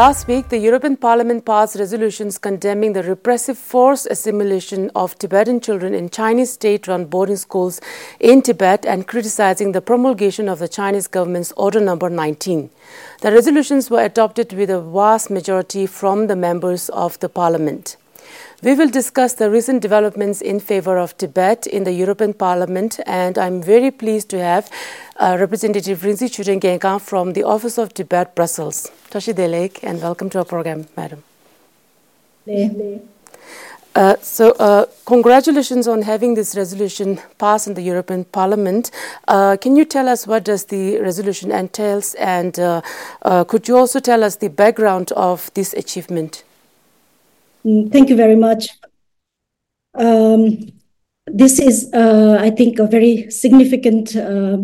Last week, the European Parliament passed resolutions condemning the repressive forced assimilation of Tibetan children in Chinese state run boarding schools in Tibet and criticizing the promulgation of the Chinese government's Order Number 19. The resolutions were adopted with a vast majority from the members of the Parliament. We will discuss the recent developments in favor of Tibet in the European Parliament, and I'm very pleased to have uh, Representative Rinzi Churengenka from the Office of Tibet, Brussels. Tashi Delek, and welcome to our program, Madam. Uh, so, uh, congratulations on having this resolution passed in the European Parliament. Uh, can you tell us what does the resolution entails, and uh, uh, could you also tell us the background of this achievement? Mm, thank you very much. Um, this is, uh, I think, a very significant uh,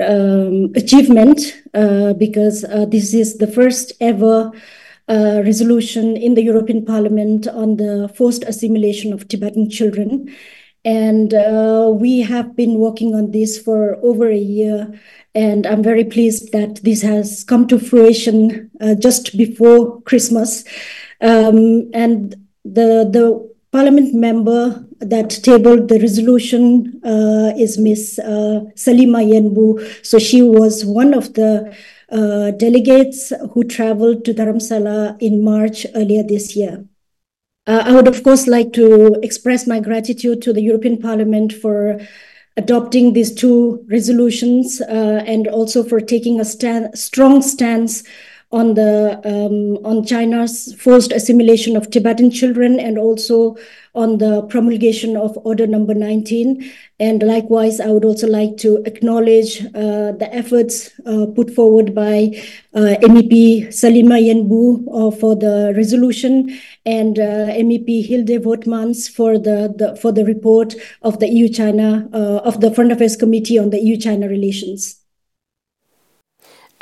um, achievement uh, because uh, this is the first ever uh, resolution in the European Parliament on the forced assimilation of Tibetan children. And uh, we have been working on this for over a year. And I'm very pleased that this has come to fruition just before Christmas. Um, and the the parliament member that tabled the resolution uh, is Miss uh, Salima Yenbou. So she was one of the uh, delegates who traveled to Dharamsala in March earlier this year. Uh, I would, of course, like to express my gratitude to the European Parliament for adopting these two resolutions uh, and also for taking a stand, strong stance on the um, on China's forced assimilation of Tibetan children and also on the promulgation of Order Number 19. And likewise, I would also like to acknowledge uh, the efforts uh, put forward by uh, MEP Salima Yenbou uh, for the resolution and uh, MEP Hilde Vautmans for the, the, for the report of the EU-China uh, of the Foreign Affairs Committee on the EU-China relations.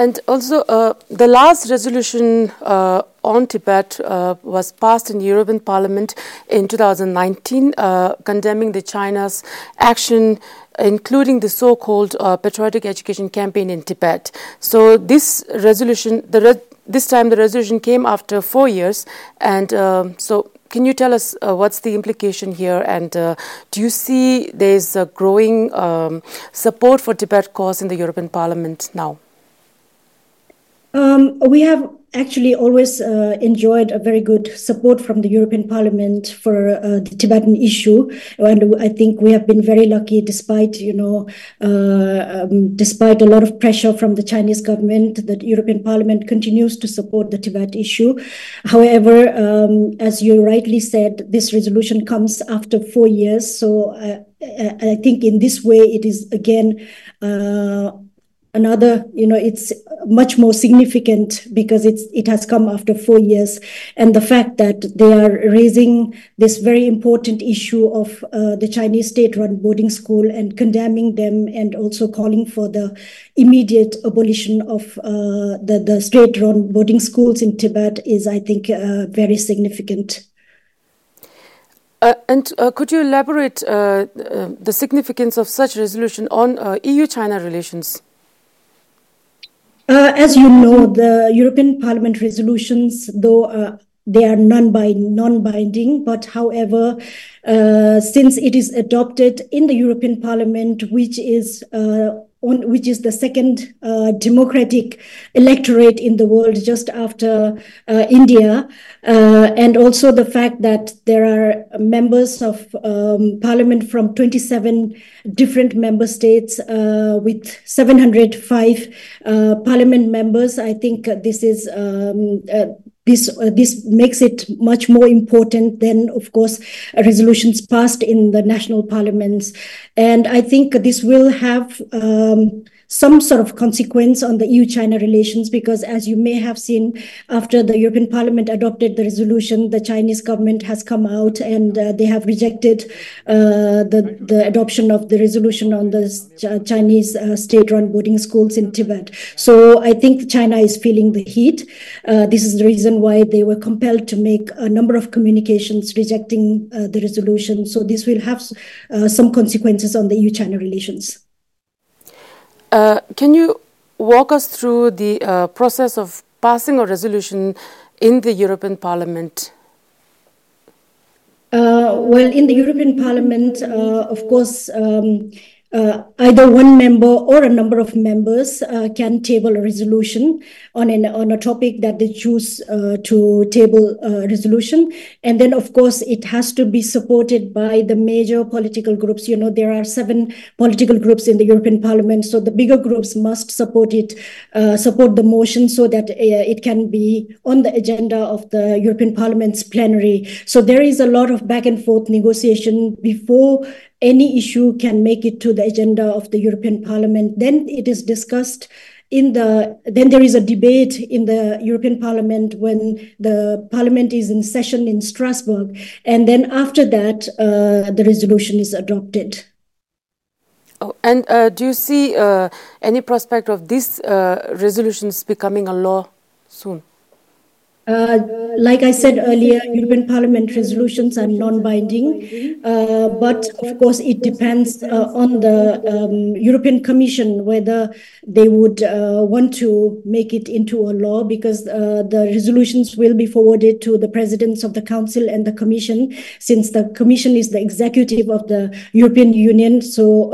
And also, uh, the last resolution uh, on Tibet uh, was passed in the European Parliament in 2019, uh, condemning the China's action, including the so-called uh, patriotic education campaign in Tibet. So this resolution, re- this time the resolution came after four years, and um, so. Can you tell us uh, what's the implication here, and do you see there's a growing um, support for Tibet cause in the European Parliament now? Um, we have actually always uh, enjoyed a very good support from the European Parliament for uh, the Tibetan issue, and I think we have been very lucky, despite you know, uh, um, despite a lot of pressure from the Chinese government, that European Parliament continues to support the Tibet issue. However, um, as you rightly said, this resolution comes after four years, so uh, I think in this way it is again uh, another you know it's much more significant because it's it has come after four years and the fact that they are raising this very important issue of uh, the chinese state-run boarding school and condemning them and also calling for the immediate abolition of uh, the, the state-run boarding schools in tibet is i think uh, very significant uh, and uh, could you elaborate uh, the significance of such resolution on EU-China relations? Uh, as you know, the European Parliament resolutions, though uh, they are non-binding, but however, uh, since it is adopted in the European Parliament, which is uh, on, which is the second uh, democratic electorate in the world just after uh, India, uh, and also the fact that there are members of um, parliament from 27 different member states uh, with 705 uh, parliament members. I think this is um, uh, this uh, this makes it much more important than of course resolutions passed in the national parliaments. And i think this will have um, some sort of consequence on the EU China relations because, as you may have seen, after the European Parliament adopted the resolution, the Chinese government has come out and uh, they have rejected uh, the, the adoption of the resolution on the Ch- Chinese uh, state run boarding schools in Tibet. So I think China is feeling the heat. Uh, this is the reason why they were compelled to make a number of communications rejecting uh, the resolution. So this will have uh, some consequences on the EU China relations. Uh, can you walk us through the uh, process of passing a resolution in the European Parliament? Uh, well, in the European Parliament, uh, of course, um, uh, either one member or a number of members uh, can table a resolution on an on a topic that they choose uh, to table a resolution. And then of course it has to be supported by the major political groups. You know there are seven political groups in the european parliament so the bigger groups must support it uh, support the motion so that uh, it can be on the agenda of the european parliament's plenary. So there is a lot of back and forth negotiation before any issue can make it to the agenda of the European Parliament. Then it is discussed in the then there is a debate in the European Parliament when the Parliament is in session in Strasbourg, and then after that uh, the resolution is adopted. Oh, and uh, do you see uh, any prospect of these uh, resolutions becoming a law soon? Uh, like I said earlier, European Parliament resolutions are non-binding, uh, but of course it depends uh, on the um, European Commission whether they would uh, want to make it into a law because uh, the resolutions will be forwarded to the presidents of the Council and the Commission since the Commission is the executive of the European Union. So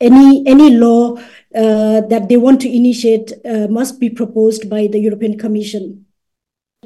any any law that they want to initiate must be proposed by the European Commission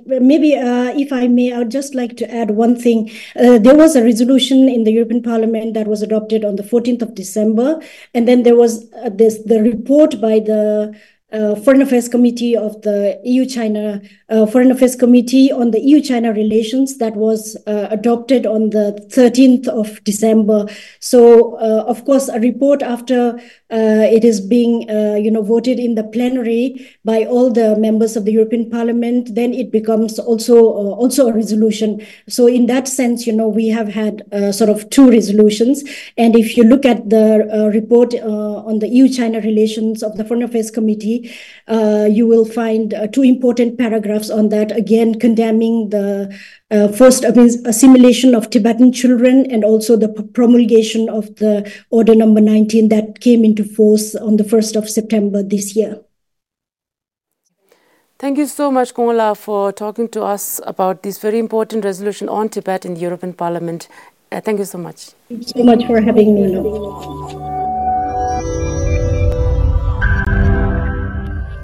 maybe uh, if I may, I would just like to add one thing. Uh, there was a resolution in the European Parliament that was adopted on the 14th of December, and then there was uh, this the report by the uh, Foreign Affairs Committee of the EU China uh, Foreign Affairs Committee on the EU China relations that was uh, adopted on the 13th of December. So, uh, of course, a report after uh, it is being uh, you know voted in the plenary by all the members of the European Parliament, then it becomes also also a resolution. So, in that sense, you know, we have had sort of two resolutions. And if you look at the report on the EU China relations of the Foreign Affairs Committee, uh, you will find uh, two important paragraphs on that, again, condemning the uh, forced assimilation of Tibetan children and also the promulgation of the Order Number 19 that came into force on the 1st of September this year. Thank you so much, Kongola, for talking to us about this very important resolution on Tibet in the European Parliament. Uh, thank you so much. Thank you so much for having me.